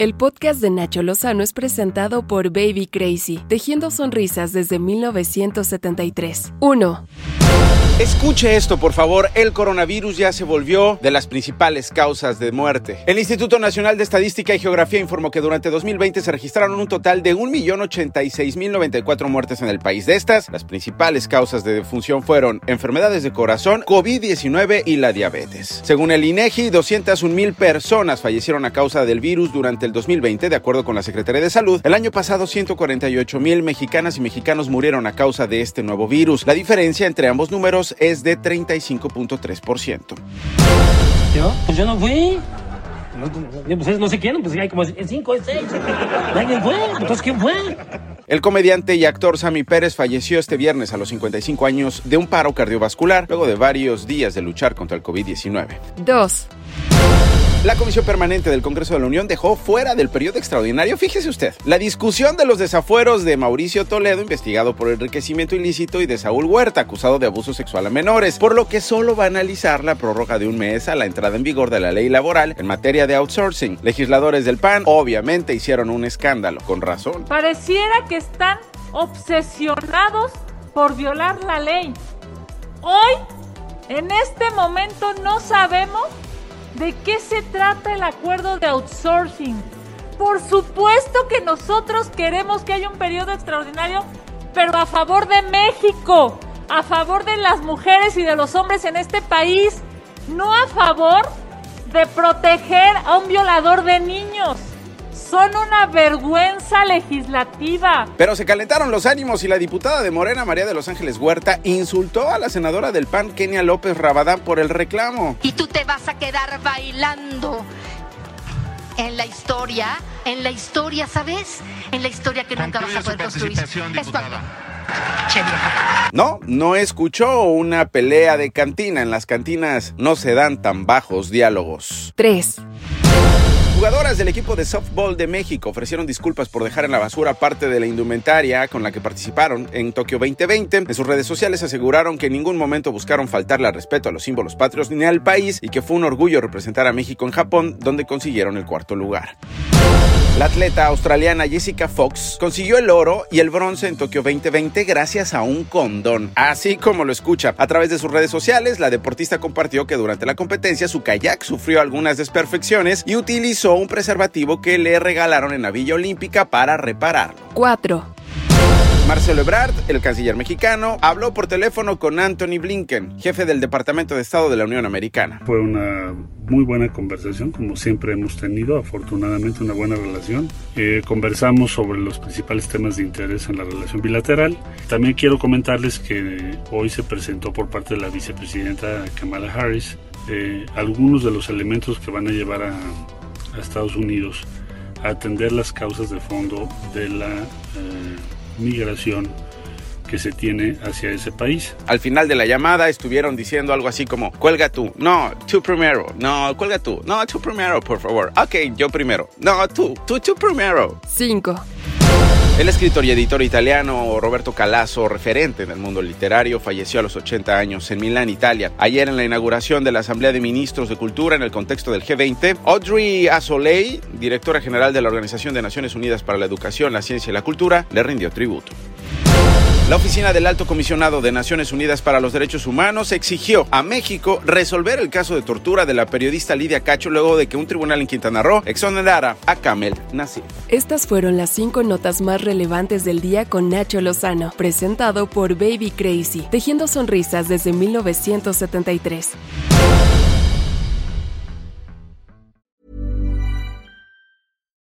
El podcast de Nacho Lozano es presentado por Baby Crazy, tejiendo sonrisas desde 1973. 1. Escuche esto, por favor. El coronavirus ya se volvió de las principales causas de muerte. El Instituto Nacional de Estadística y Geografía informó que durante 2020 se registraron un total de 1.086.094 muertes en el país. De estas, las principales causas de defunción fueron enfermedades de corazón, COVID-19 y la diabetes. Según el INEGI, 201.000 personas fallecieron a causa del virus durante el 2020, de acuerdo con la Secretaría de Salud. El año pasado, 148.000 mexicanas y mexicanos murieron a causa de este nuevo virus. La diferencia entre ambos números es de 35.3%. ¿Yo? Pues yo no fui. No, pues no sé quién, pues hay como cinco, seis. ¿Alguien fue? Entonces, ¿quién fue? El comediante y actor Sammy Pérez falleció este viernes a los 55 años de un paro cardiovascular luego de varios días de luchar contra el COVID-19. 2. La Comisión Permanente del Congreso de la Unión dejó fuera del periodo extraordinario, fíjese usted, la discusión de los desafueros de Mauricio Toledo, investigado por enriquecimiento ilícito, y de Saúl Huerta, acusado de abuso sexual a menores, por lo que solo va a analizar la prórroga de un mes a la entrada en vigor de la ley laboral en materia de outsourcing. Legisladores del PAN obviamente hicieron un escándalo, con razón. Pareciera que están obsesionados por violar la ley. Hoy, en este momento, no sabemos ¿De qué se trata el acuerdo de outsourcing? Por supuesto que nosotros queremos que haya un periodo extraordinario, pero a favor de México, a favor de las mujeres y de los hombres en este país, no a favor de proteger a un violador de niños son una vergüenza legislativa. Pero se calentaron los ánimos y la diputada de Morena, María de los Ángeles Huerta, insultó a la senadora del PAN, Kenia López Rabadán, por el reclamo. Y tú te vas a quedar bailando en la historia, en la historia, ¿sabes? En la historia que nunca vas a poder construir. No, no escuchó una pelea de cantina. En las cantinas no se dan tan bajos diálogos. 3. Jugadoras del equipo de softball de México ofrecieron disculpas por dejar en la basura parte de la indumentaria con la que participaron en Tokio 2020. En sus redes sociales aseguraron que en ningún momento buscaron faltarle al respeto a los símbolos patrios ni al país y que fue un orgullo representar a México en Japón, donde consiguieron el cuarto lugar. La atleta australiana Jessica Fox consiguió el oro y el bronce en Tokio 2020 gracias a un condón. Así como lo escucha, a través de sus redes sociales, la deportista compartió que durante la competencia su kayak sufrió algunas desperfecciones y utilizó un preservativo que le regalaron en la Villa Olímpica para repararlo. 4. Marcelo Ebrard, el canciller mexicano, habló por teléfono con Anthony Blinken, jefe del Departamento de Estado de la Unión Americana. Fue una muy buena conversación, como siempre hemos tenido, afortunadamente una buena relación. Eh, conversamos sobre los principales temas de interés en la relación bilateral. También quiero comentarles que hoy se presentó por parte de la vicepresidenta Kamala Harris eh, algunos de los elementos que van a llevar a, Estados Unidos a atender las causas de fondo de la... Eh, migración que se tiene hacia ese país. Al final de la llamada estuvieron diciendo algo así como, cuelga tú, no, tú primero, no, cuelga tú, no, tú primero, por favor, ok, yo primero, no, tú, tú, tú primero. 5. El escritor y editor italiano Roberto Calasso, referente en el mundo literario, falleció a los 80 años en Milán, Italia. Ayer en la inauguración de la Asamblea de Ministros de Cultura en el contexto del G20, Audrey Azoulay, directora general de la Organización de Naciones Unidas para la Educación, la Ciencia y la Cultura, le rindió tributo. La Oficina del Alto Comisionado de Naciones Unidas para los Derechos Humanos exigió a México resolver el caso de tortura de la periodista Lidia Cacho luego de que un tribunal en Quintana Roo exonerara a Kamel Nasif. Estas fueron las cinco notas más relevantes del día con Nacho Lozano, presentado por Baby Crazy, tejiendo sonrisas desde 1973.